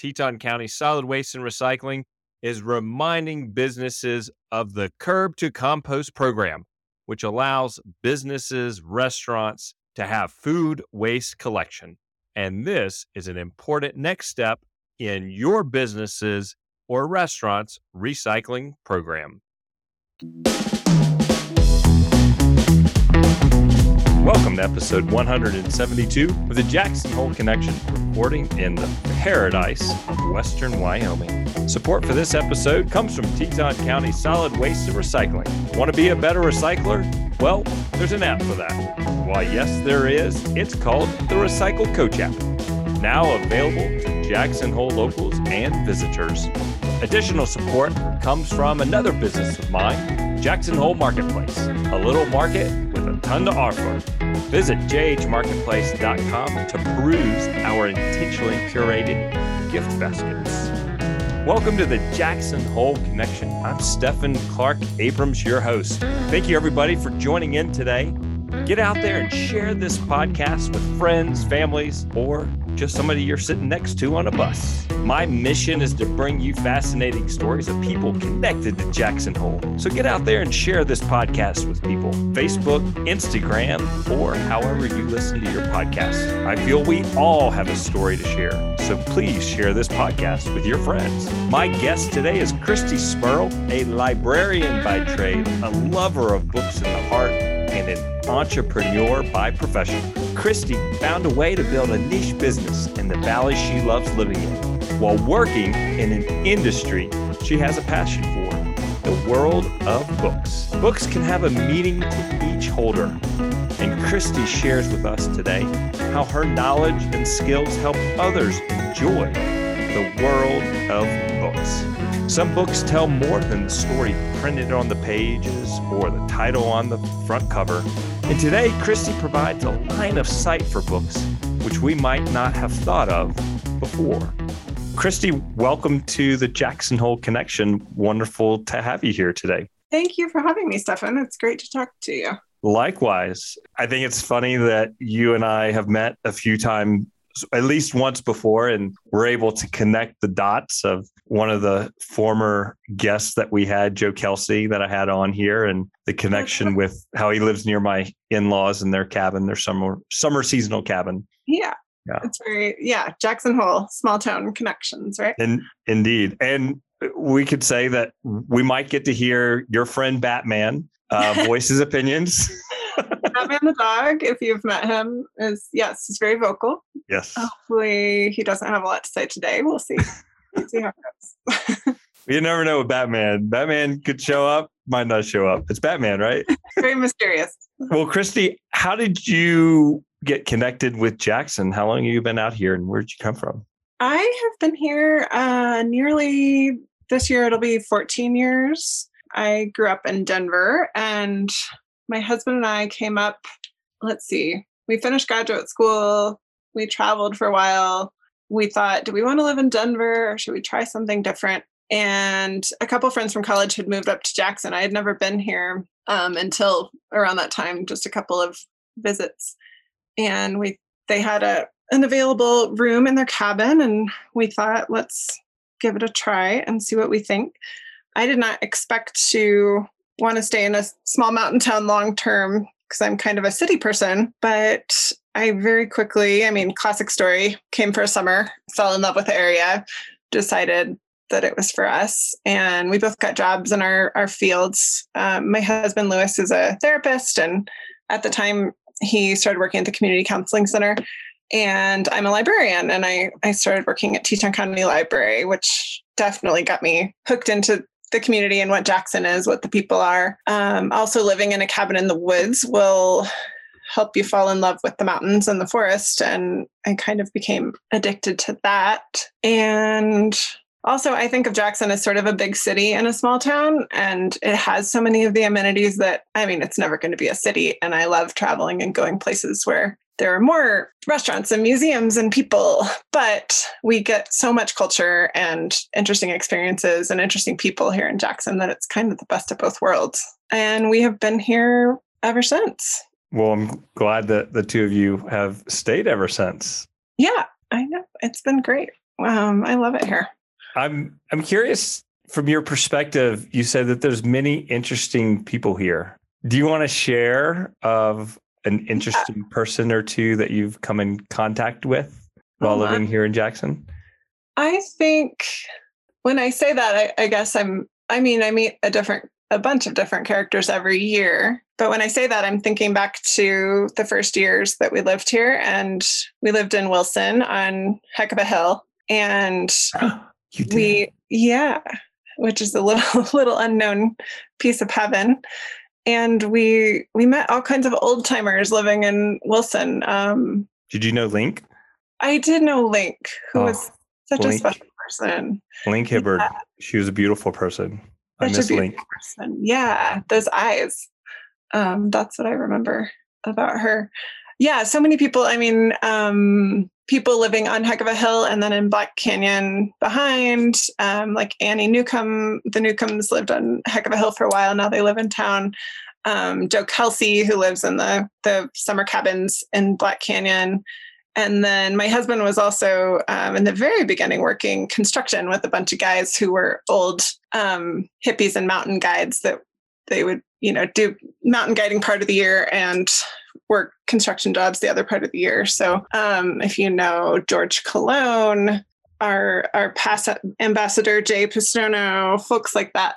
Teton County Solid Waste and Recycling is reminding businesses of the Curb to Compost program, which allows businesses, restaurants to have food waste collection. And this is an important next step in your businesses or restaurants recycling program. Welcome to episode 172 of the Jackson Hole Connection, recording in the paradise of Western Wyoming. Support for this episode comes from Teton County Solid Waste and Recycling. Want to be a better recycler? Well, there's an app for that. Why, yes, there is. It's called the Recycle Coach app, now available to Jackson Hole locals and visitors. Additional support comes from another business of mine, Jackson Hole Marketplace, a little market with a ton to offer. Visit jhmarketplace.com to peruse our intentionally curated gift baskets. Welcome to the Jackson Hole Connection. I'm Stephan Clark Abrams, your host. Thank you, everybody, for joining in today. Get out there and share this podcast with friends, families, or just somebody you're sitting next to on a bus. My mission is to bring you fascinating stories of people connected to Jackson Hole. So get out there and share this podcast with people Facebook, Instagram, or however you listen to your podcast. I feel we all have a story to share. So please share this podcast with your friends. My guest today is Christy Smirl, a librarian by trade, a lover of books in the heart, and an entrepreneur by profession. Christy found a way to build a niche business in the valley she loves living in while working in an industry she has a passion for the world of books. Books can have a meaning to each holder. And Christy shares with us today how her knowledge and skills help others enjoy the world of books. Some books tell more than the story printed on the pages or the title on the front cover. And today, Christy provides a line of sight for books which we might not have thought of before. Christy, welcome to the Jackson Hole Connection. Wonderful to have you here today. Thank you for having me, Stephan. It's great to talk to you. Likewise. I think it's funny that you and I have met a few times at least once before and we're able to connect the dots of one of the former guests that we had joe kelsey that i had on here and the connection with how he lives near my in-laws and their cabin their summer summer seasonal cabin. Yeah. Yeah. It's very yeah jackson hole small town connections right? And indeed. And we could say that we might get to hear your friend batman uh, voice his opinions. Batman the dog, if you've met him, is yes, he's very vocal. Yes. Hopefully, he doesn't have a lot to say today. We'll see. we'll see how it goes. you never know with Batman. Batman could show up, might not show up. It's Batman, right? very mysterious. Well, Christy, how did you get connected with Jackson? How long have you been out here, and where did you come from? I have been here uh, nearly this year. It'll be 14 years. I grew up in Denver, and my husband and I came up, let's see, we finished graduate school, we traveled for a while. We thought, do we want to live in Denver or should we try something different? And a couple friends from college had moved up to Jackson. I had never been here um, until around that time, just a couple of visits. And we they had a an available room in their cabin, and we thought, let's give it a try and see what we think. I did not expect to want to stay in a small mountain town long term because I'm kind of a city person. But I very quickly, I mean, classic story, came for a summer, fell in love with the area, decided that it was for us. And we both got jobs in our, our fields. Um, my husband, Lewis, is a therapist. And at the time, he started working at the community counseling center. And I'm a librarian. And I, I started working at Teton County Library, which definitely got me hooked into the community and what Jackson is, what the people are. Um, also, living in a cabin in the woods will help you fall in love with the mountains and the forest. And I kind of became addicted to that. And also, I think of Jackson as sort of a big city in a small town, and it has so many of the amenities that I mean, it's never going to be a city. And I love traveling and going places where there are more restaurants and museums and people, but we get so much culture and interesting experiences and interesting people here in Jackson that it's kind of the best of both worlds. And we have been here ever since. Well, I'm glad that the two of you have stayed ever since. Yeah, I know. It's been great. Um, I love it here. I'm I'm curious from your perspective. You said that there's many interesting people here. Do you want to share of an interesting yeah. person or two that you've come in contact with while oh, living here in Jackson? I think when I say that, I, I guess I'm. I mean, I meet a different, a bunch of different characters every year. But when I say that, I'm thinking back to the first years that we lived here, and we lived in Wilson on Heck of a Hill, and we, yeah, which is a little little unknown piece of heaven and we we met all kinds of old timers living in Wilson. Um, did you know Link? I did know Link, who oh, was such Link, a special person. Link Hibbard. Yeah. She was a beautiful person. Such I miss Link. Person. Yeah, those eyes. Um, that's what I remember about her. Yeah, so many people. I mean, um, people living on Heck of a Hill and then in Black Canyon behind, um, like Annie Newcomb. The Newcombs lived on Heck of a Hill for a while. Now they live in town. Um, Joe Kelsey, who lives in the the summer cabins in Black Canyon. And then my husband was also um, in the very beginning working construction with a bunch of guys who were old um, hippies and mountain guides that they would, you know, do mountain guiding part of the year and work construction jobs the other part of the year. So um, if you know George Cologne, our our past ambassador Jay Pistono, folks like that.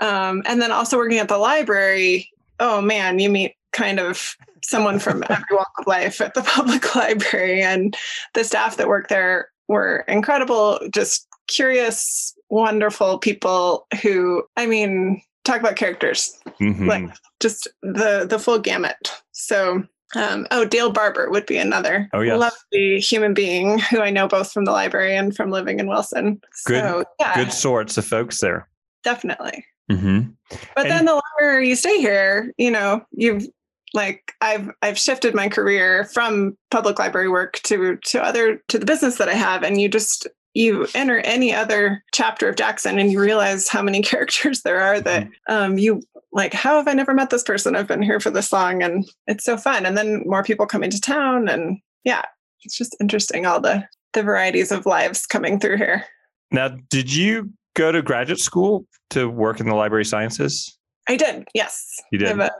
Um, and then also working at the library, oh man, you meet kind of someone from every walk of life at the public library. And the staff that work there were incredible, just curious, wonderful people who, I mean, talk about characters mm-hmm. like just the the full gamut so um, oh dale barber would be another oh lovely human being who i know both from the library and from living in wilson good so, yeah. good sorts of folks there definitely mm-hmm. but and, then the longer you stay here you know you've like I've I've shifted my career from public library work to to other to the business that I have and you just you enter any other chapter of Jackson and you realize how many characters there are that mm-hmm. um, you like, how have I never met this person? I've been here for this long and it's so fun. And then more people come into town and yeah, it's just interesting all the the varieties of lives coming through here. Now, did you go to graduate school to work in the library sciences? I did, yes. You did? A,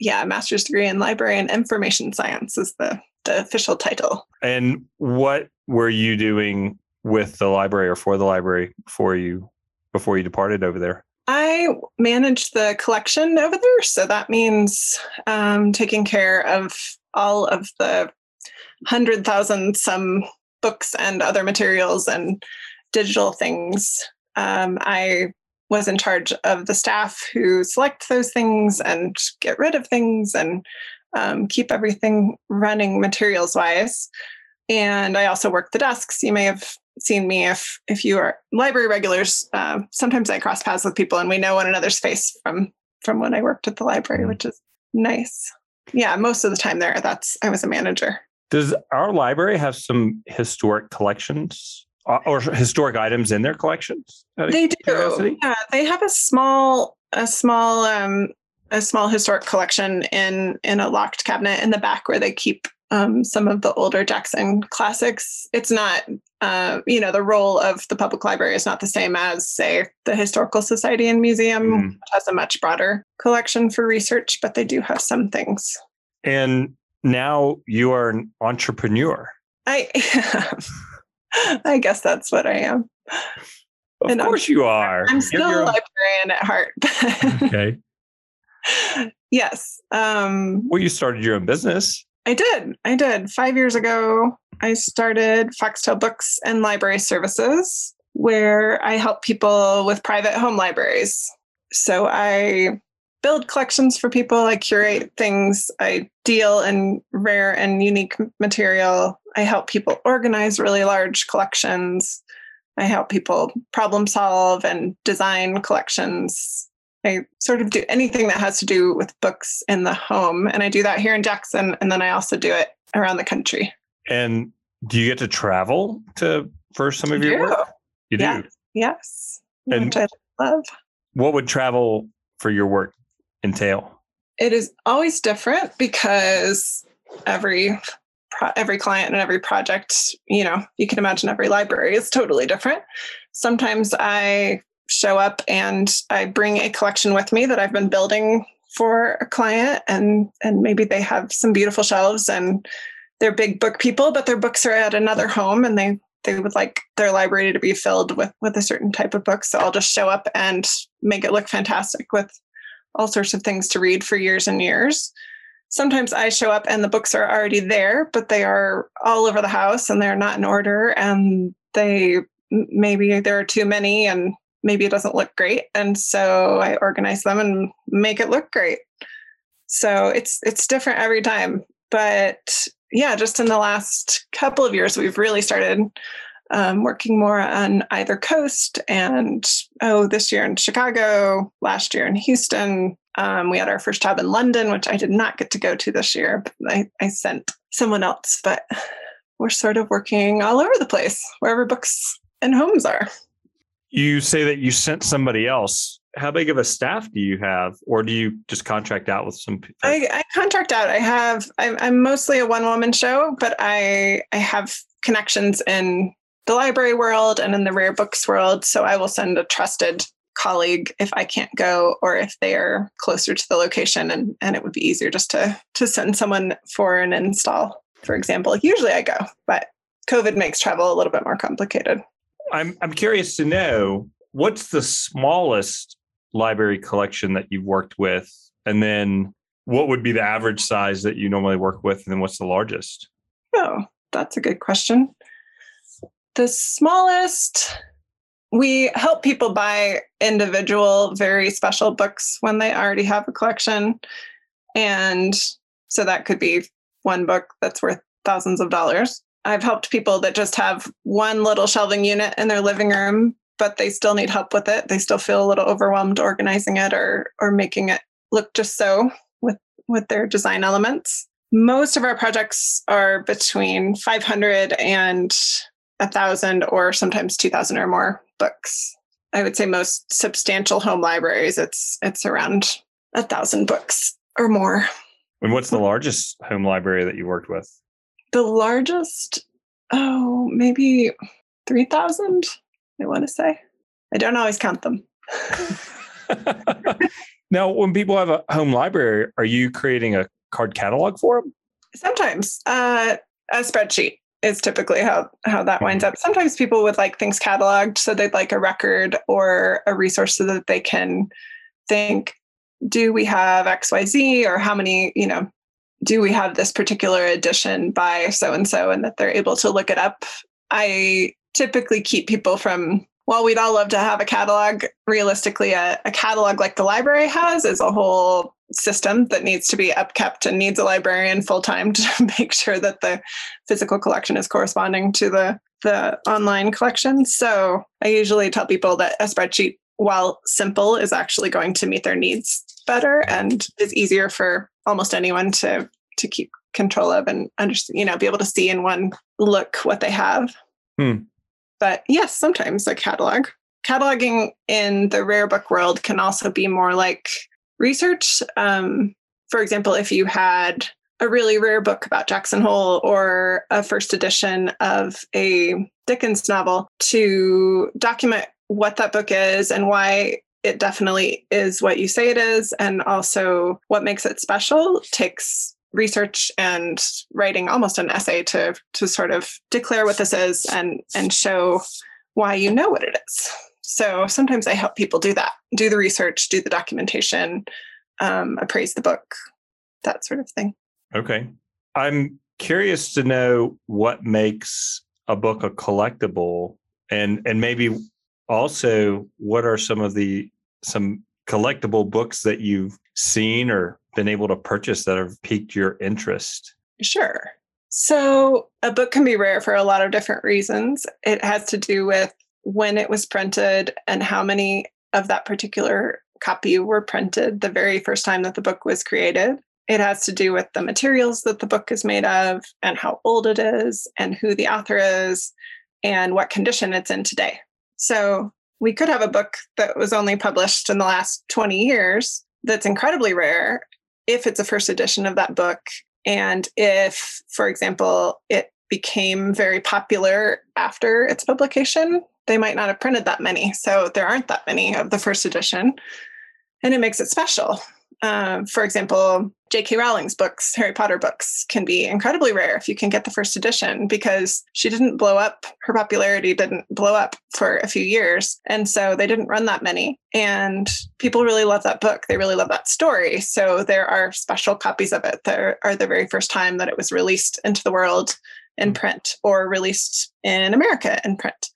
yeah, a master's degree in library and information science is the, the official title. And what were you doing with the library or for the library before you before you departed over there? I managed the collection over there, so that means um, taking care of all of the hundred thousand some books and other materials and digital things. Um, I was in charge of the staff who select those things and get rid of things and um, keep everything running materials wise. And I also work the desks. You may have seen me if if you are library regulars uh, sometimes i cross paths with people and we know one another's face from from when i worked at the library mm-hmm. which is nice yeah most of the time there that's i was a manager does our library have some historic collections uh, or historic items in their collections they do curiosity? yeah they have a small a small um a small historic collection in in a locked cabinet in the back where they keep um, some of the older Jackson classics. It's not, uh, you know, the role of the public library is not the same as, say, the Historical Society and Museum, mm. which has a much broader collection for research, but they do have some things. And now you are an entrepreneur. I, I guess that's what I am. Of course, you are. I'm still a librarian at heart. okay. Yes. Um, well, you started your own business. I did. I did. Five years ago, I started Foxtail Books and Library Services, where I help people with private home libraries. So I build collections for people, I curate things, I deal in rare and unique material. I help people organize really large collections. I help people problem solve and design collections. I sort of do anything that has to do with books in the home. And I do that here in Jackson. And then I also do it around the country. And do you get to travel to for some of your work? You do? Yes. And which I love. What would travel for your work entail? It is always different because every every client and every project, you know, you can imagine every library is totally different. Sometimes I show up and I bring a collection with me that I've been building for a client and and maybe they have some beautiful shelves and they're big book people but their books are at another home and they they would like their library to be filled with with a certain type of book so I'll just show up and make it look fantastic with all sorts of things to read for years and years sometimes I show up and the books are already there, but they are all over the house and they're not in order and they maybe there are too many and maybe it doesn't look great. And so I organize them and make it look great. So it's it's different every time. But yeah, just in the last couple of years, we've really started um, working more on either coast and oh, this year in Chicago, last year in Houston, um, we had our first job in London, which I did not get to go to this year. I, I sent someone else, but we're sort of working all over the place, wherever books and homes are. You say that you sent somebody else. How big of a staff do you have, or do you just contract out with some people? I, I contract out. I have. I'm, I'm mostly a one woman show, but I I have connections in the library world and in the rare books world. So I will send a trusted colleague if I can't go or if they are closer to the location and, and it would be easier just to to send someone for an install, for example. Usually I go, but COVID makes travel a little bit more complicated. I'm I'm curious to know what's the smallest library collection that you've worked with and then what would be the average size that you normally work with and then what's the largest? Oh, that's a good question. The smallest we help people buy individual, very special books when they already have a collection. And so that could be one book that's worth thousands of dollars. I've helped people that just have one little shelving unit in their living room, but they still need help with it. They still feel a little overwhelmed organizing it or or making it look just so with with their design elements. Most of our projects are between 500 and a thousand or sometimes 2000 or more books. I would say most substantial home libraries, it's it's around a thousand books or more. And what's the largest home library that you worked with? The largest, oh, maybe three thousand. I want to say. I don't always count them. now, when people have a home library, are you creating a card catalog for them? Sometimes uh, a spreadsheet is typically how how that winds up. Sometimes people would like things cataloged, so they'd like a record or a resource so that they can think, do we have XYZ or how many, you know, do we have this particular edition by so and so and that they're able to look it up. I typically keep people from while we'd all love to have a catalog, realistically, a, a catalog like the library has is a whole system that needs to be upkept and needs a librarian full time to make sure that the physical collection is corresponding to the the online collection. So I usually tell people that a spreadsheet, while simple, is actually going to meet their needs better and is easier for almost anyone to to keep control of and understand, you know, be able to see in one look what they have. Hmm. But yes, sometimes a catalog. Cataloging in the rare book world can also be more like research. Um, for example, if you had a really rare book about Jackson Hole or a first edition of a Dickens novel to document what that book is and why it definitely is what you say it is, and also what makes it special takes research and writing almost an essay to to sort of declare what this is and and show why you know what it is. So sometimes I help people do that, do the research, do the documentation, um, appraise the book, that sort of thing. Okay. I'm curious to know what makes a book a collectible and and maybe also what are some of the some collectible books that you've seen or been able to purchase that have piqued your interest? Sure. So, a book can be rare for a lot of different reasons. It has to do with when it was printed and how many of that particular copy were printed the very first time that the book was created. It has to do with the materials that the book is made of and how old it is and who the author is and what condition it's in today. So we could have a book that was only published in the last 20 years that's incredibly rare if it's a first edition of that book And if, for example, it became very popular after its publication, they might not have printed that many. So there aren't that many of the first edition. And it makes it special. Uh, for example, J.K. Rowling's books, Harry Potter books, can be incredibly rare if you can get the first edition because she didn't blow up, her popularity didn't blow up for a few years. And so they didn't run that many. And people really love that book. They really love that story. So there are special copies of it that are the very first time that it was released into the world in mm. print or released in America in print.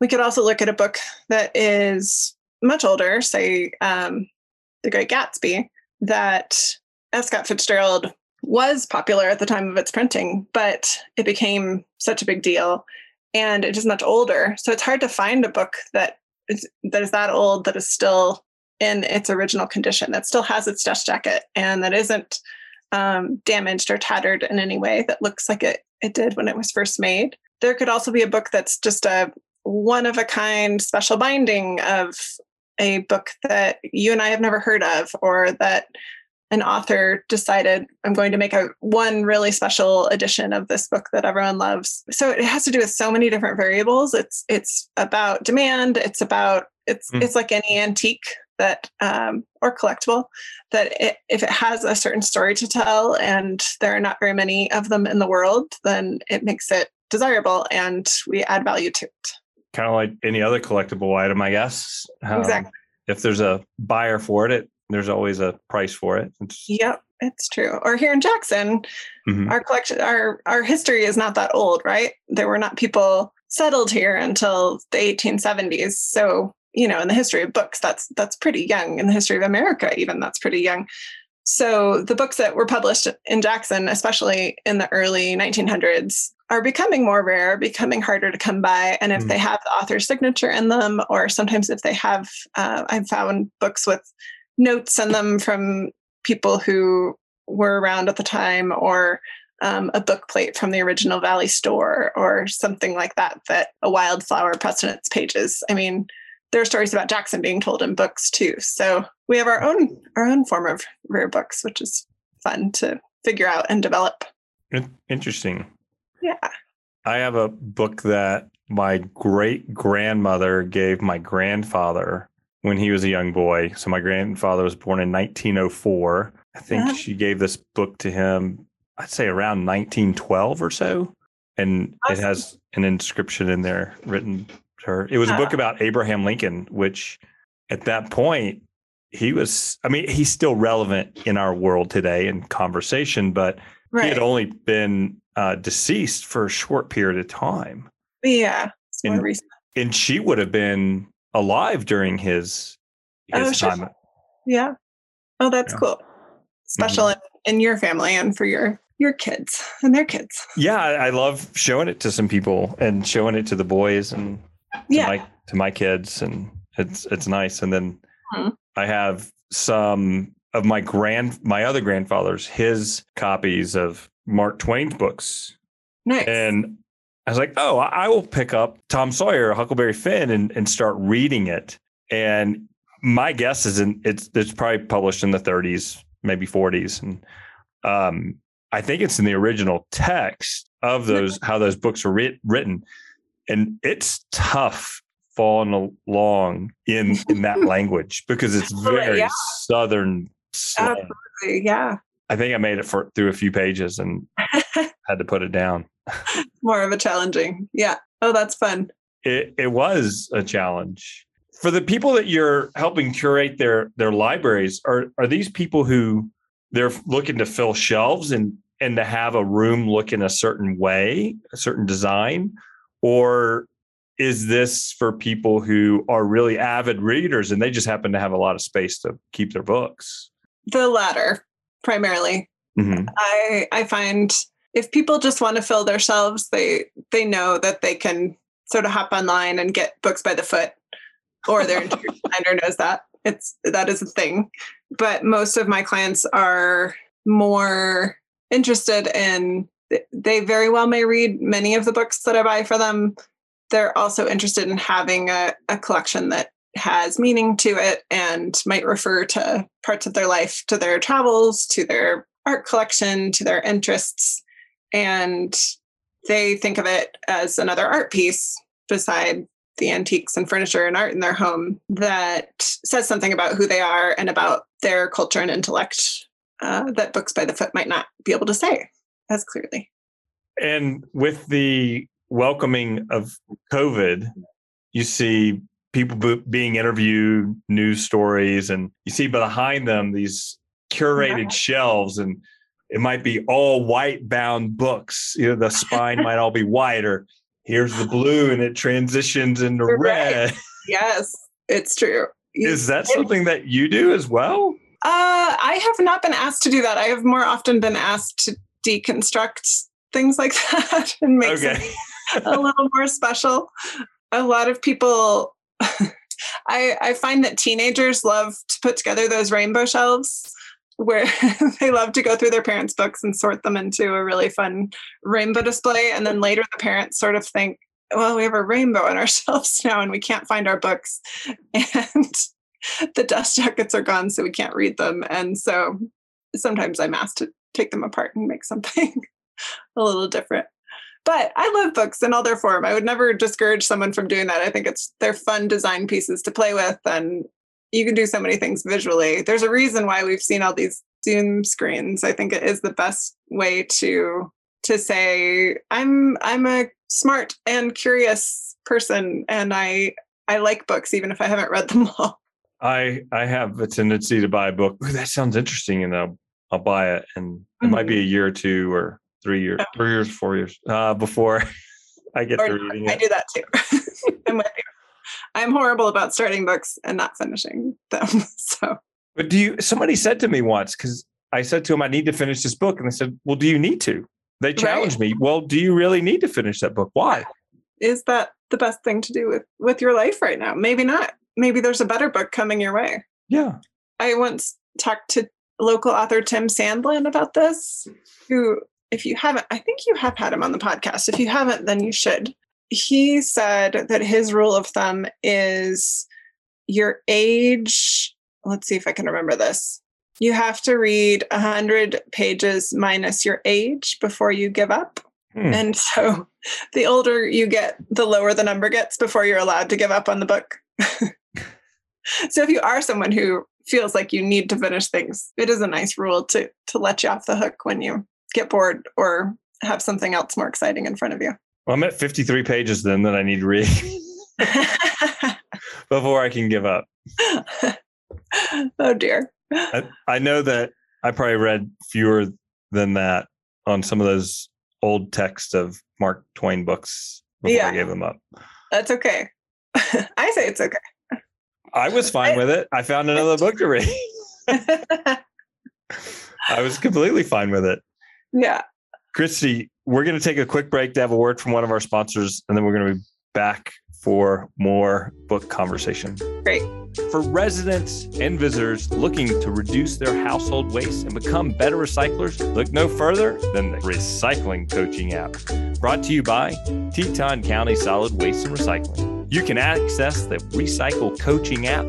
We could also look at a book that is much older, say um, The Great Gatsby, that F. Scott Fitzgerald was popular at the time of its printing, but it became such a big deal and it is much older. So it's hard to find a book that is that is that old that is still in its original condition, that still has its dust jacket and that isn't um, damaged or tattered in any way that looks like it it did when it was first made. There could also be a book that's just a one of a kind special binding of a book that you and I have never heard of or that an author decided I'm going to make a one really special edition of this book that everyone loves. So it has to do with so many different variables. It's it's about demand. It's about it's mm. it's like any antique that um, or collectible that it, if it has a certain story to tell and there are not very many of them in the world, then it makes it desirable and we add value to it. Kind of like any other collectible item, I guess. Um, exactly. If there's a buyer for it, it there's always a price for it. It's, yep, it's true. Or here in Jackson, mm-hmm. our collection, our our history is not that old, right? There were not people settled here until the 1870s. So you know, in the history of books, that's that's pretty young. In the history of America, even that's pretty young. So the books that were published in Jackson, especially in the early 1900s, are becoming more rare, becoming harder to come by. And if mm. they have the author's signature in them, or sometimes if they have, uh, I've found books with notes in them from people who were around at the time or um, a book plate from the original Valley store or something like that, that a wildflower its pages. I mean, there are stories about Jackson being told in books too. So we have our own our own form of rare books, which is fun to figure out and develop. Interesting. Yeah. I have a book that my great grandmother gave my grandfather when he was a young boy. So my grandfather was born in 1904. I think yeah. she gave this book to him, I'd say around 1912 or so. And awesome. it has an inscription in there written to her. It was a book about Abraham Lincoln, which at that point, he was, I mean, he's still relevant in our world today in conversation, but right. he had only been uh, deceased for a short period of time. Yeah. And, and she would have been alive during his his oh, time. Sure. Yeah. Oh, that's yeah. cool. Special mm-hmm. in, in your family and for your your kids and their kids. Yeah, I, I love showing it to some people and showing it to the boys and to yeah. my to my kids and it's it's nice. And then mm-hmm. I have some of my grand my other grandfathers his copies of Mark Twain's books. Nice. And I was like, oh, I will pick up Tom Sawyer, Huckleberry Finn, and, and start reading it. And my guess is in, it's it's probably published in the 30s, maybe 40s, and um, I think it's in the original text of those how those books were writ- written, and it's tough following along in in that language because it's very yeah. southern. Slang. Absolutely, yeah. I think I made it for through a few pages and had to put it down. More of a challenging. Yeah. Oh, that's fun. It it was a challenge. For the people that you're helping curate their their libraries, are are these people who they're looking to fill shelves and and to have a room look in a certain way, a certain design, or is this for people who are really avid readers and they just happen to have a lot of space to keep their books? The latter primarily. Mm-hmm. I I find if people just want to fill their shelves, they they know that they can sort of hop online and get books by the foot, or their designer knows that it's that is a thing. But most of my clients are more interested in. They very well may read many of the books that I buy for them. They're also interested in having a, a collection that has meaning to it and might refer to parts of their life, to their travels, to their art collection to their interests and they think of it as another art piece beside the antiques and furniture and art in their home that says something about who they are and about their culture and intellect uh, that books by the foot might not be able to say as clearly. And with the welcoming of COVID, you see people b- being interviewed, news stories, and you see behind them these curated yeah. shelves and it might be all white bound books. You know, the spine might all be white, or here's the blue and it transitions into You're red. Right. Yes, it's true. Is that something that you do as well? Uh, I have not been asked to do that. I have more often been asked to deconstruct things like that and make okay. a little more special. A lot of people, I, I find that teenagers love to put together those rainbow shelves where they love to go through their parents' books and sort them into a really fun rainbow display. And then later the parents sort of think, well, we have a rainbow on our shelves now and we can't find our books. And the dust jackets are gone, so we can't read them. And so sometimes I'm asked to take them apart and make something a little different. But I love books in all their form. I would never discourage someone from doing that. I think it's they're fun design pieces to play with and you can do so many things visually. There's a reason why we've seen all these Zoom screens. I think it is the best way to to say I'm I'm a smart and curious person and I I like books even if I haven't read them all. I I have a tendency to buy a book. Ooh, that sounds interesting, and I'll I'll buy it, and it mm-hmm. might be a year or two or three years, oh. three years, four years uh, before I get or to reading it. I do that too. I'm. I'm horrible about starting books and not finishing them. So, but do you? Somebody said to me once because I said to him, "I need to finish this book," and they said, "Well, do you need to?" They challenged right. me. Well, do you really need to finish that book? Why? Is that the best thing to do with with your life right now? Maybe not. Maybe there's a better book coming your way. Yeah. I once talked to local author Tim Sandlin about this, who, if you haven't, I think you have had him on the podcast. If you haven't, then you should he said that his rule of thumb is your age. Let's see if I can remember this. You have to read 100 pages minus your age before you give up. Hmm. And so the older you get, the lower the number gets before you're allowed to give up on the book. so if you are someone who feels like you need to finish things, it is a nice rule to to let you off the hook when you get bored or have something else more exciting in front of you. Well, I'm at 53 pages then that I need to read before I can give up. oh dear. I, I, know that I probably read fewer than that on some of those old texts of Mark Twain books before yeah. I gave them up. That's okay. I say it's okay. I was fine I, with it. I found another book to read. I was completely fine with it. Yeah. Christy, we're going to take a quick break to have a word from one of our sponsors, and then we're going to be back for more book conversation. Great. For residents and visitors looking to reduce their household waste and become better recyclers, look no further than the Recycling Coaching app. Brought to you by Teton County Solid Waste and Recycling. You can access the Recycle Coaching app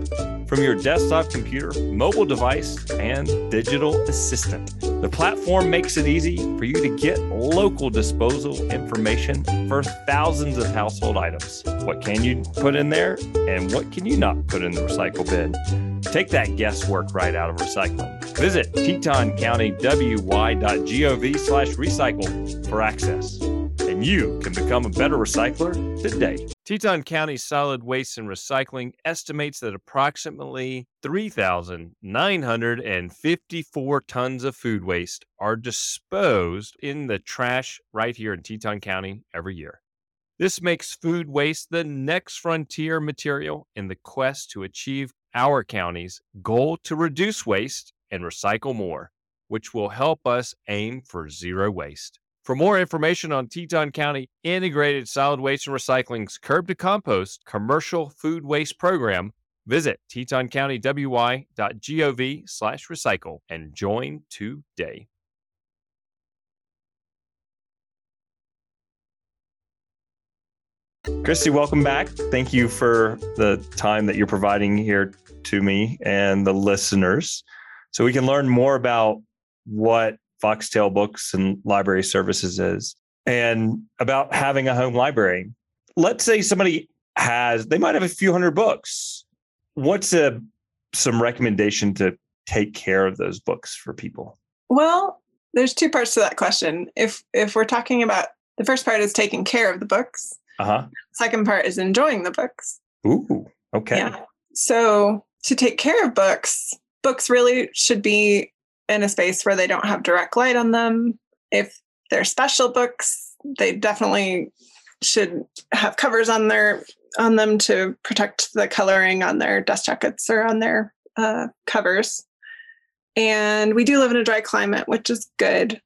from your desktop computer, mobile device, and digital assistant. The platform makes it easy for you to get local disposal information for thousands of household items. What can you put in there and what can you not put in the recycle bin? Take that guesswork right out of recycling. Visit tetoncountywy.gov slash recycle for access and you can become a better recycler today. Teton County Solid Waste and Recycling estimates that approximately 3,954 tons of food waste are disposed in the trash right here in Teton County every year. This makes food waste the next frontier material in the quest to achieve our county's goal to reduce waste and recycle more, which will help us aim for zero waste. For more information on Teton County Integrated Solid Waste and Recycling's Curb to Compost Commercial Food Waste Program, visit tetoncountywy.gov slash recycle and join today. Christy, welcome back. Thank you for the time that you're providing here to me and the listeners so we can learn more about what Foxtail Books and Library Services is and about having a home library. Let's say somebody has, they might have a few hundred books. What's a some recommendation to take care of those books for people? Well, there's two parts to that question. If if we're talking about the first part is taking care of the books. Uh-huh. Second part is enjoying the books. Ooh, okay. Yeah. So to take care of books, books really should be in a space where they don't have direct light on them. If they're special books, they definitely should have covers on their on them to protect the coloring on their dust jackets or on their uh, covers. And we do live in a dry climate, which is good,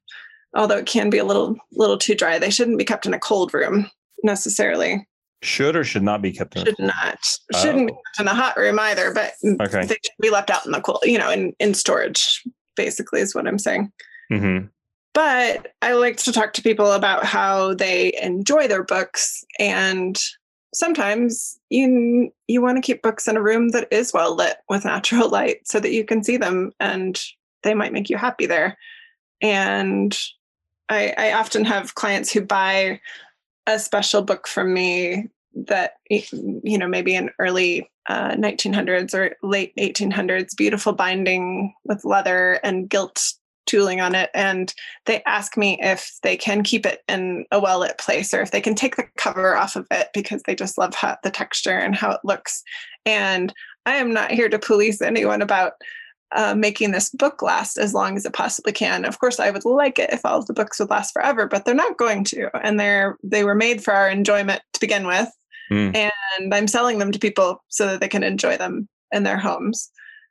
although it can be a little little too dry. They shouldn't be kept in a cold room necessarily. Should or should not be kept in. Should not. Shouldn't be Oh. kept in a hot room either, but Okay. they should be left out in the cold, you know, in, in storage, basically is what I'm saying. Mm-hmm. But I like to talk to people about how they enjoy their books and sometimes you you want to keep books in a room that is well lit with natural light so that you can see them and they might make you happy there. And I, I often have clients who buy a special book from me that you know maybe in early uh, 1900s or late 1800s beautiful binding with leather and gilt tooling on it. And they ask me if they can keep it in a well lit place or if they can take the cover off of it because they just love how, the texture and how it looks. And i am not here to police anyone about uh, making this book last as long as it possibly can. Of course, I would like it if all of the books would last forever, but they're not going to, and they're they were made for our enjoyment to begin with, Mm. and I'm selling them to people so that they can enjoy them in their homes.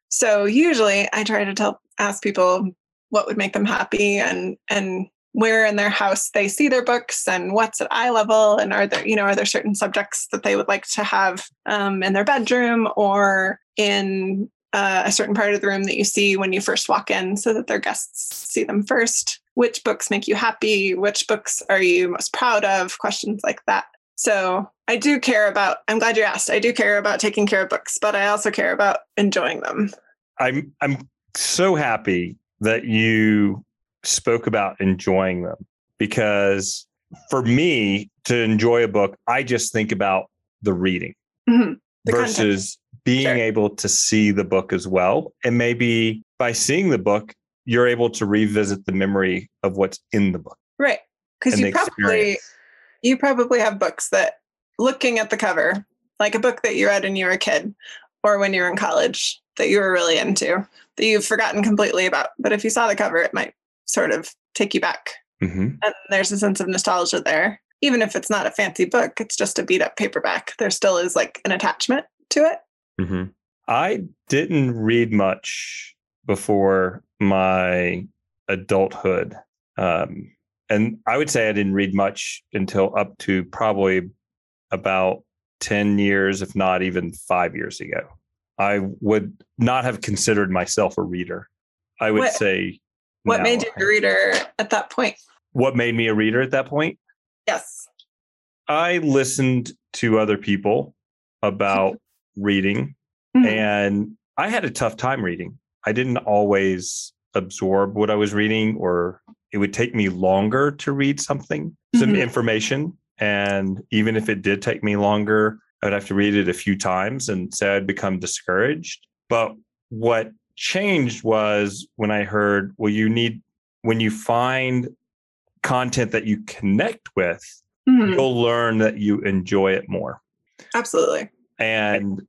So usually, I try to tell ask people what would make them happy and and where in their house they see their books and what's at eye level and are there you know are there certain subjects that they would like to have um, in their bedroom or in uh, a certain part of the room that you see when you first walk in so that their guests see them first which books make you happy which books are you most proud of questions like that so i do care about i'm glad you asked i do care about taking care of books but i also care about enjoying them I'm I'm so happy that you spoke about enjoying them because for me to enjoy a book, I just think about the reading Mhm. The content. versus being Sure. able to see the book as well. And maybe by seeing the book, you're able to revisit the memory of what's in the book. right because you probably experience. You probably have books that looking at the cover like a book that you read when you were a kid or when you were in college that you were really into that you've forgotten completely about but if you saw the cover it might sort of take you back Mhm. and there's a sense of nostalgia there even if it's not a fancy book it's just a beat up paperback there still is like an attachment to it Mhm. I didn't read much before my adulthood. Um, and I would say I didn't read much until up to probably about 10 years, if not even five years ago. I would not have considered myself a reader. I would What- say. what no. made you a reader at that point What made me a reader at that point? yes I listened to other people about reading Mhm. and I had a tough time reading. I didn't always absorb what I was reading, or it would take me longer to read something, some Mhm. information. And even if it did take me longer, I'd have to read it a few times and say I'd become discouraged. But what changed was when I heard, well, you need, when you find content that you connect with, Mhm. you'll learn that you enjoy it more absolutely and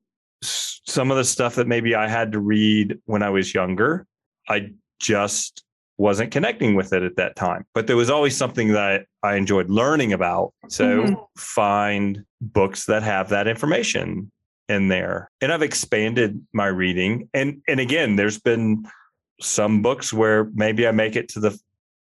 some of the stuff that maybe I had to read when I was younger, I just wasn't connecting with it at that time. But there was always something that I enjoyed learning about. So Mhm. find books that have that information in there. And I've expanded my reading. And and again, there's been some books where maybe I make it to the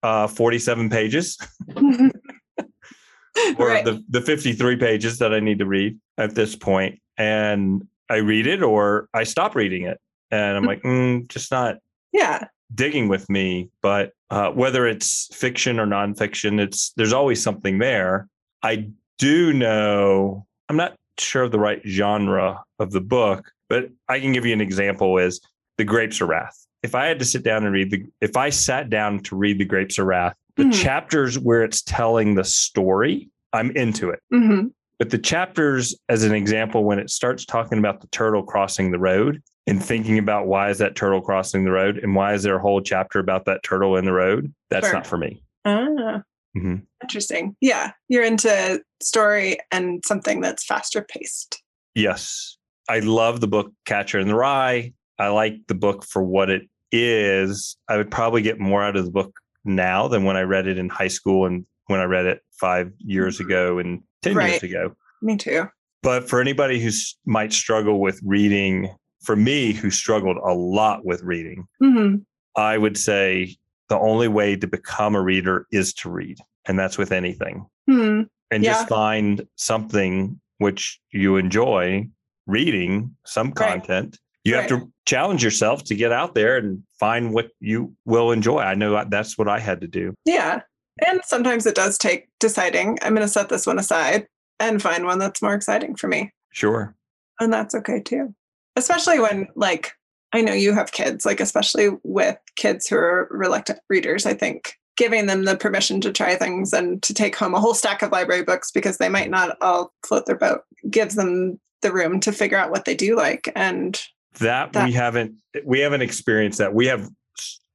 uh, 47 pages or right the, the 53 pages that I need to read at this point, and I read it or I stop reading it. And I'm like, mm, just not yeah digging with me. But uh, whether it's fiction or nonfiction, it's there's always something there. I do know I'm not sure of the right genre of the book, but I can give you an example. Is the Grapes of Wrath? if I had to sit down and read the, if I sat down to read The Grapes of Wrath, the Mhm. chapters where it's telling the story, I'm into it. hmm But the chapters, as an example, when it starts talking about the turtle crossing the road and thinking about why is that turtle crossing the road and why is there a whole chapter about that turtle in the road, that's Sure. not for me. Ah, Mhm. interesting. Yeah, you're into story and something that's faster paced. Yes. I love the book Catcher in the Rye. I like the book for what it is. I would probably get more out of the book now than when I read it in high school and when I read it five years ago and 10 years ago. Me too. But for anybody who might struggle with reading, for me, who struggled a lot with reading, hmm I would say the only way to become a reader is to read. And that's with anything. Hmm. And Yeah. just find something which you enjoy reading, some Right. content. You have to challenge yourself to get out there and find what you will enjoy. I know that's what I had to do. Yeah. And sometimes it does take deciding, I'm going to set this one aside and find one that's more exciting for me. Sure. And that's okay too. Especially when, like, I know you have kids, like, especially with kids who are reluctant readers, I think giving them the permission to try things and to take home a whole stack of library books because they might not all float their boat gives them the room to figure out what they do like. And That, That- we haven't we haven't experienced that. We have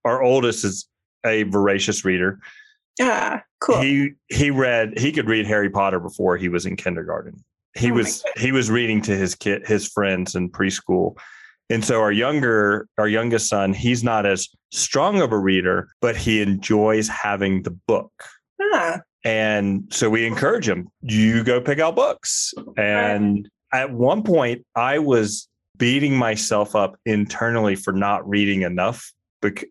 our oldest is a voracious reader. Yeah, cool. He he read he could read Harry Potter before he was in kindergarten. He Oh was he was reading to his kid his friends in preschool. And so our younger our youngest son, he's not as strong of a reader, but he enjoys having the book. yeah. And so we encourage him, you go pick out books. And at one point I was beating myself up internally for not reading enough.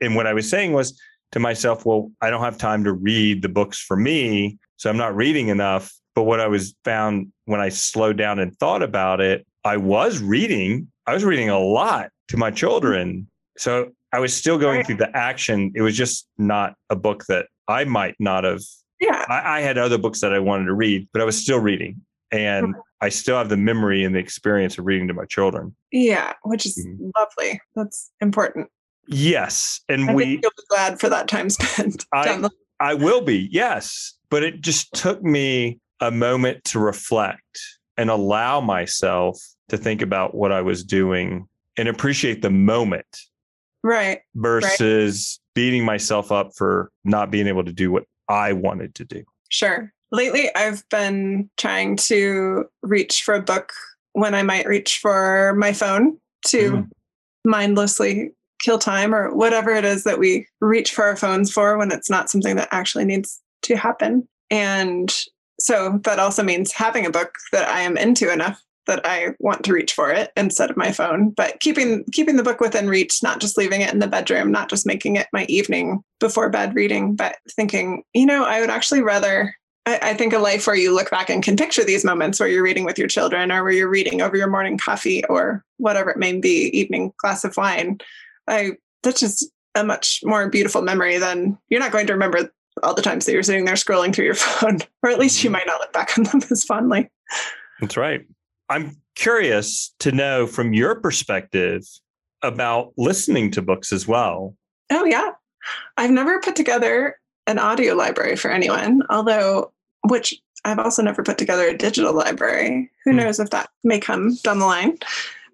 And what I was saying was to myself, well, I don't have time to read the books for me. So I'm not reading enough. But what I was found when I slowed down and thought about it, I was reading. I was reading a lot to my children. So I was still going through the action. It was just not a book that I might not have Yeah. I, I had other books that I wanted to read, but I was still reading. And I still have the memory and the experience of reading to my children. Yeah. Which is Mhm. lovely. That's important. Yes. And I we, you'll be glad for that time spent. I- the- I will be, yes. But it just took me a moment to reflect and allow myself to think about what I was doing and appreciate the moment right. versus beating myself up for not being able to do what I wanted to do. Sure. Lately, I've been trying to reach for a book when I might reach for my phone to Mm. mindlessly kill time or whatever it is that we reach for our phones for when it's not something that actually needs to happen. And so that also means having a book that I am into enough that I want to reach for it instead of my phone, but keeping keeping the book within reach, not just leaving it in the bedroom, not just making it my evening before bed reading, but thinking, you know, I would actually rather I, I think a life where you look back and can picture these moments where you're reading with your children or where you're reading over your morning coffee or whatever it may be, evening glass of wine. I that's just a much more beautiful memory than you're not going to remember all the times that you're sitting there scrolling through your phone, or at least you might not look back on them as fondly. That's right. I'm curious to know from your perspective about listening to books as well. Oh yeah. I've never put together an audio library for anyone, although which I've also never put together a digital library. Who Hmm. knows if that may come down the line.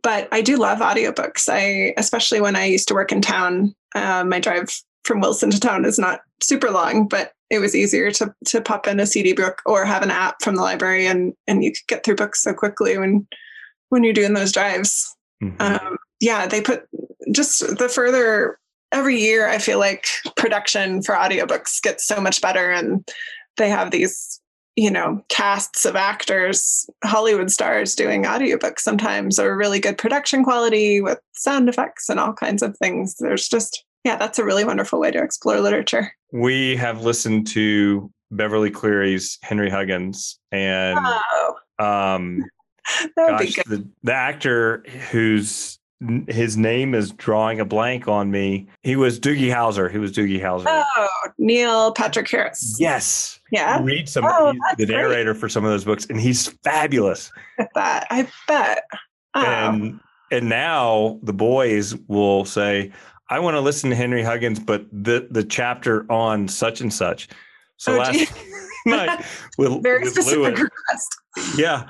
But I do love audiobooks. I especially when I used to work in town, uh, my drive from Wilson to town is not super long, but it was easier to to pop in a CD book or have an app from the library and and you could get through books so quickly when when you're doing those drives Mhm. um, yeah they put just the further every year i feel like production for audiobooks gets so much better and they have these you know casts of actors hollywood stars doing audiobooks sometimes or really good production quality with sound effects and all kinds of things there's just yeah that's a really wonderful way to explore literature we have listened to Beverly Cleary's Henry Huggins and oh um gosh, good the, the actor whose his name is drawing a blank on me. He was Doogie Howser. He was Doogie Howser. oh neil patrick harris yes. Yeah read some Oh, the great. narrator for some of those books, and he's fabulous. at that i bet oh. And and now the boys will say, I want to listen to Henry Huggins, but the the chapter on such and such. So Oh, last night with, Very with specific Lewis, request. yeah,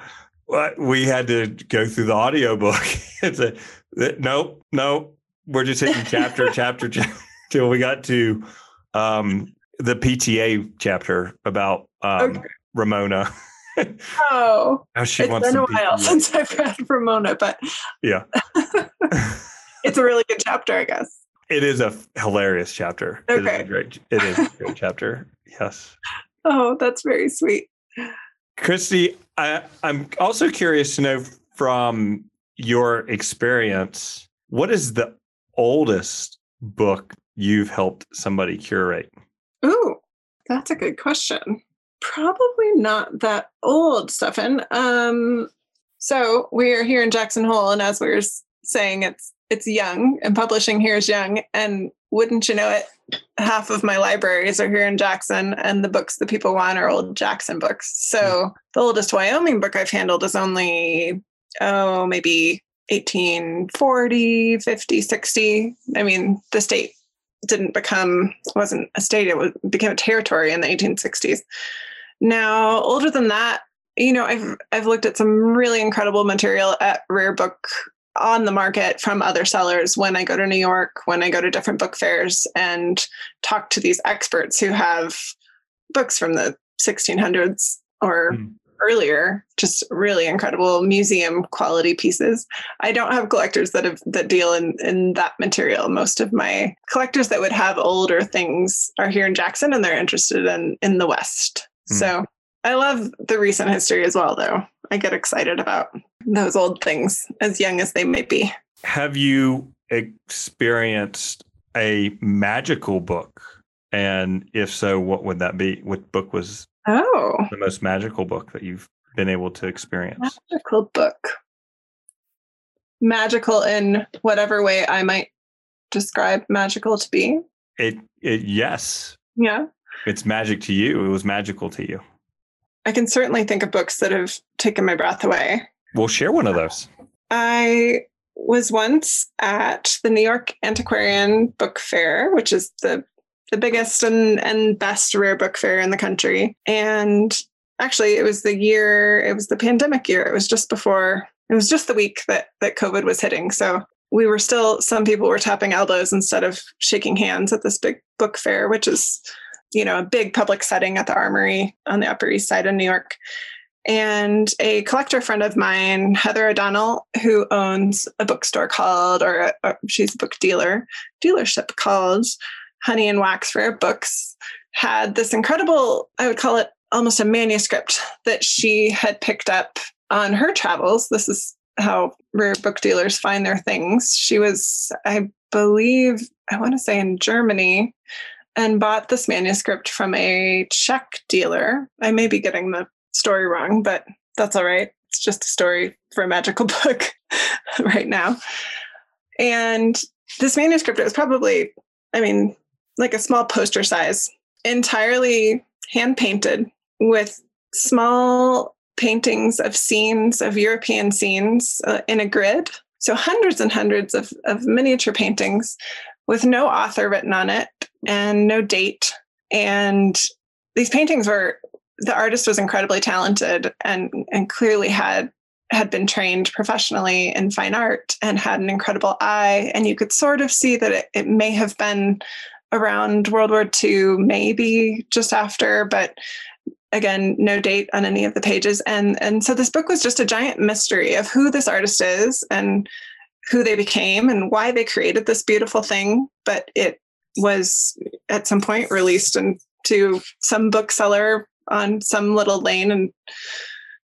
we had to go through the audio book. it's a nope, nope. We're just hitting chapter, chapter, chapter till we got to um, the PTA chapter about um, Okay. Ramona. Oh, How she it's wants been a while PTA. since I've read Ramona, but Yeah. it's a really good chapter, I guess. It is a hilarious chapter. It is Okay. a great. It is a great chapter. Yes. Oh, that's very sweet. Christy, I, I'm also curious to know from your experience, what is the oldest book you've helped somebody curate? Ooh, that's a good question. Probably not that old, Stephan. Um, so we are here in Jackson Hole, and as we were saying, it's it's young, and publishing here is young. And wouldn't you know it, half of my libraries are here in Jackson, and the books that people want are old Jackson books. So the oldest Wyoming book I've handled is only oh maybe 1840 50 60 i mean the state didn't become wasn't a state it was, became a territory in the 1860s now older than that you know i've i've looked at some really incredible material at rare book on the market from other sellers when i go to new york when i go to different book fairs and talk to these experts who have books from the 1600s or Mm. Earlier just really incredible museum quality pieces I don't have collectors that have that deal in in that material. Most of my collectors that would have older things are here in Jackson and they're interested in in the West. Hmm. So I love the recent history as well though. I get excited about those old things as young as they might be. Have you experienced a magical book? And if so, what would that be? What book was Oh, the most magical book that you've been able to experience? magical book. Magical in whatever way I might describe magical to be. It, it yes, Yeah. it's magic to you. It was magical to you. I can certainly think of books that have taken my breath away. We'll share one of those. I was once at the New York Antiquarian Book Fair, which is the the biggest and, and best rare book fair in the country. And actually it was the year, it was the pandemic year. It was just before, it was just the week that that COVID was hitting. So we were still some people were tapping elbows instead of shaking hands at this big book fair, which is, you know, a big public setting at the armory on the Upper East Side of New York and a collector friend of mine, Heather O'Donnell, who owns a bookstore called, or a, a- she's a book dealer, dealership called Honey and Wax Rare Books, had this incredible, I would call it almost a manuscript that she had picked up on her travels. This is how rare book dealers find their things. She was, I believe, I want to say in Germany and bought this manuscript from a Czech dealer. I may be getting the story wrong, but that's all right. It's just a story for a magical book right now. And this manuscript it was probably, I mean, like a small poster size, entirely hand painted with small paintings of scenes of European scenes uh, in a grid. So hundreds and hundreds of, of miniature paintings with no author written on it and no date. And these paintings were the artist was incredibly talented and and clearly had had been trained professionally in fine art and had an incredible eye and you could sort of see that it, it may have been around world war ii maybe just after but again no date on any of the pages and and so this book was just a giant mystery of who this artist is and who they became and why they created this beautiful thing but it was at some point released into some bookseller on some little lane in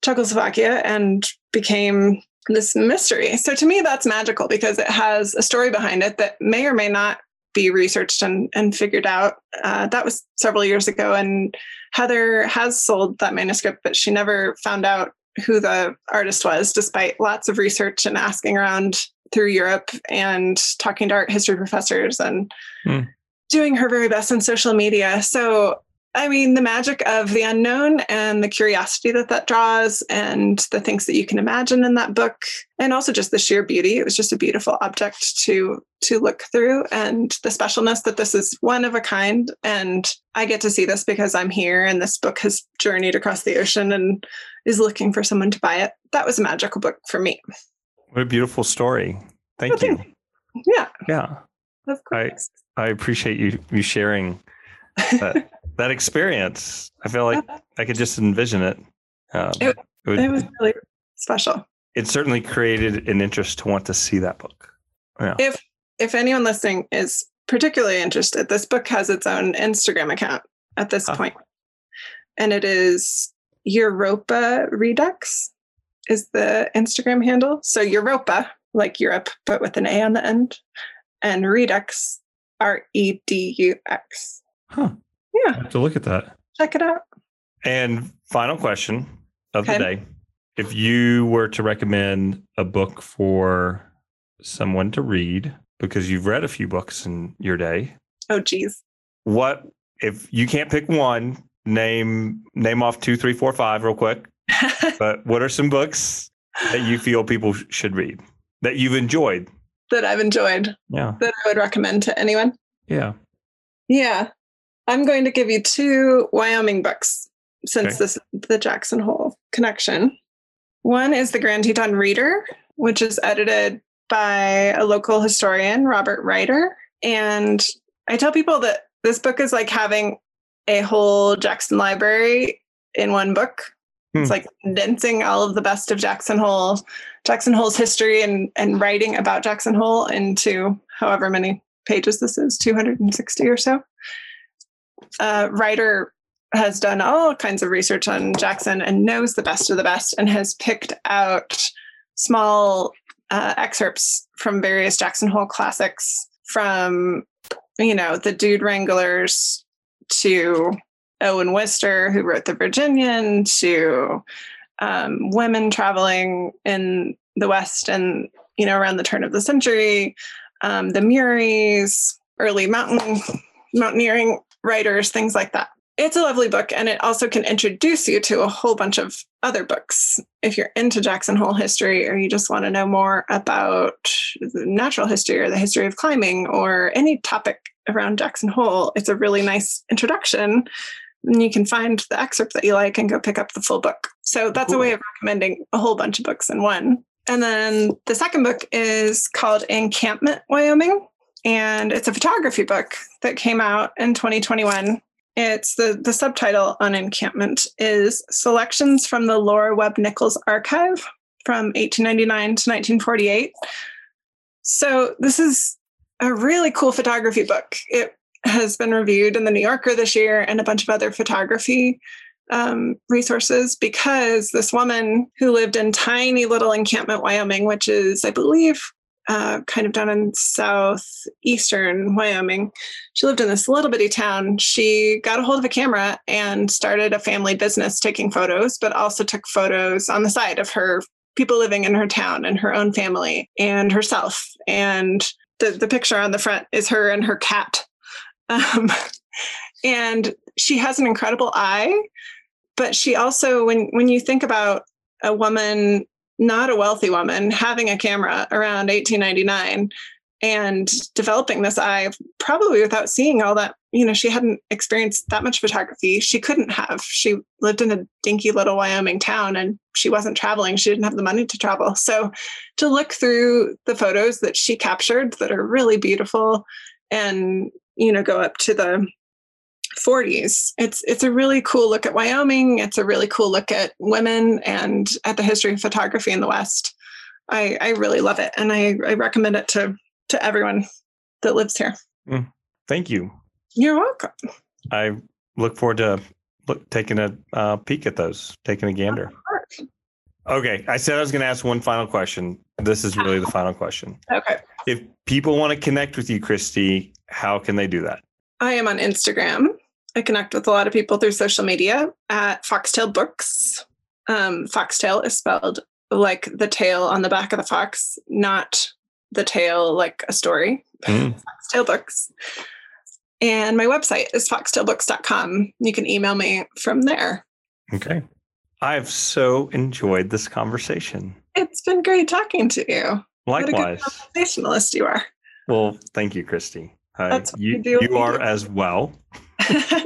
Czechoslovakia and became this mystery. So to me, that's magical because it has a story behind it that may or may not be researched and, and figured out. Uh, that was several years ago. And Heather has sold that manuscript, but she never found out who the artist was, despite lots of research and asking around through Europe and talking to art history professors and Hmm. doing her very best on social media. So I mean, the magic of the unknown and the curiosity that that draws, and the things that you can imagine in that book, and also just the sheer beauty. It was just a beautiful object to to look through, and the specialness that this is one of a kind. And I get to see this because I'm here, and this book has journeyed across the ocean and is looking for someone to buy it. That was a magical book for me. What a beautiful story! Thank Oh, you. thank Yeah, Yeah, of course. I appreciate you you sharing that that experience. I feel like I could just envision it. Um, It- it would- it was really special. it certainly created an interest to want to see that book. Yeah. If if anyone listening is particularly interested, this book has its own Instagram account at this point. And it is Europa Redux is the Instagram handle. So Europa, like Europe, but with an A on the end. And Redux, R E D U X. Huh. Yeah. Have to look at that. Check it out. And final question of Okay. the day. If you were to recommend a book for someone to read, because you've read a few books in your day, Oh geez. what if you can't pick one, name name off two, three, four, five real quick. But what are some books that you feel people sh- should read that you've enjoyed? that I've enjoyed Yeah. that I would recommend to anyone. Yeah. Yeah. I'm going to give you two Wyoming books since Okay. this the Jackson Hole connection. One is the Grand Teton Reader, which is edited by a local historian, Robert Righter. And I tell people that this book is like having a whole Jackson library in one book. It's Hmm. like condensing all of the best of Jackson Hole, Jackson Hole's history and and writing about Jackson Hole into however many pages this is, 260 or so. Uh, Righter has done all kinds of research on Jackson and knows the best of the best and has picked out small uh, excerpts from various Jackson Hole classics from, you know, the Dude Wranglers to Owen Wister, who wrote The Virginian, to um, women traveling in the West and, you know, around the turn of the century, um, the Muries, early mountain mountaineering writers, things like that. It's a lovely book, and it also can introduce you to a whole bunch of other books. If you're into Jackson Hole history, or you just want to know more about natural history or the history of climbing or any topic around Jackson Hole, it's a really nice introduction. And you can find the excerpt that you like and go pick up the full book. So that's a way of recommending a whole bunch of books in one. And then the second book is called Encampment Wyoming and it's a photography book that came out in 2021. It's the the subtitle on encampment is selections from the Lora Webb Nichols archive from 1899 to 1948. So this is a really cool photography book. It has been reviewed in the New Yorker this year and a bunch of other photography um, resources because this woman who lived in tiny little encampment, Wyoming, which is, I believe, uh, kind of down in southeastern Wyoming. She lived in this little bitty town. She got a hold of a camera and started a family business taking photos, but also took photos on the side of her people living in her town and her own family and herself. And the, the picture on the front is her and her cat. Um, and she has an incredible eye, but she also, when when you think about a woman not a wealthy woman having a camera around 1899 and developing this eye probably without seeing all that you know she hadn't experienced that much photography. She couldn't have. She lived in a dinky little wyoming town and she wasn't traveling. She didn't have the money to travel. So to look through the photos that she captured that are really beautiful and you know go up to the 40s. It's it's a really cool look at Wyoming. It's a really cool look at women and at the history of photography in the West. I, I really love it, and I, I recommend it to to everyone that lives here. Thank you. You're welcome. I look forward to look, taking a uh, peek at those, taking a gander. Okay, I said I was going to ask one final question. This is really the final question. Okay. If people want to connect with you, Christy, how can they do that? I am on Instagram. I connect with a lot of people through social media at Foxtail Books. Um, foxtail is spelled like the tail on the back of the fox, not the tail like a story. Mm. Foxtail Books. And my website is foxtailbooks.com. You can email me from there. Okay. I've so enjoyed this conversation. It's been great talking to you. Likewise. conversationalist you are. Well, thank you, Christy. Uh, That's what you, you do. you are as well.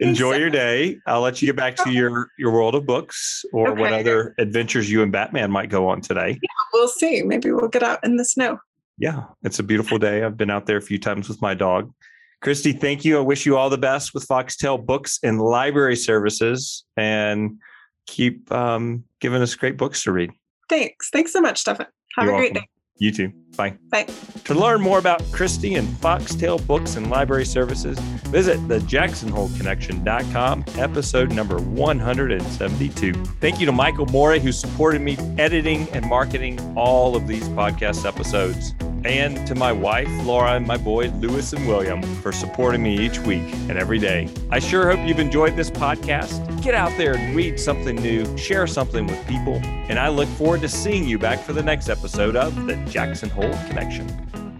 Enjoy your day. I'll let you get back to your your world of books or what other adventures you and Batman might go on today. we'll see. Maybe we'll get out in the snow. Yeah, it's a beautiful day. I've been out there a few times with my dog. Christy, thank you. I wish you all the best with Foxtail Books and Library Services and keep um, giving us great books to read. Thanks. Thanks so much, Stephan. Have You're a great welcome. day. You too. Bye. Bye. To learn more about Christy and Foxtail Books and Library Services, visit the jacksonholeconnection.com, episode number 172. Thank you to Michael Morey, who supported me editing and marketing all of these podcast episodes. And to my wife, Laura, and my boys, Lewis and William, for supporting me each week and every day. I sure hope you've enjoyed this podcast. Get out there and read something new, share something with people, and I look forward to seeing you back for the next episode of The Jackson Hole Connection.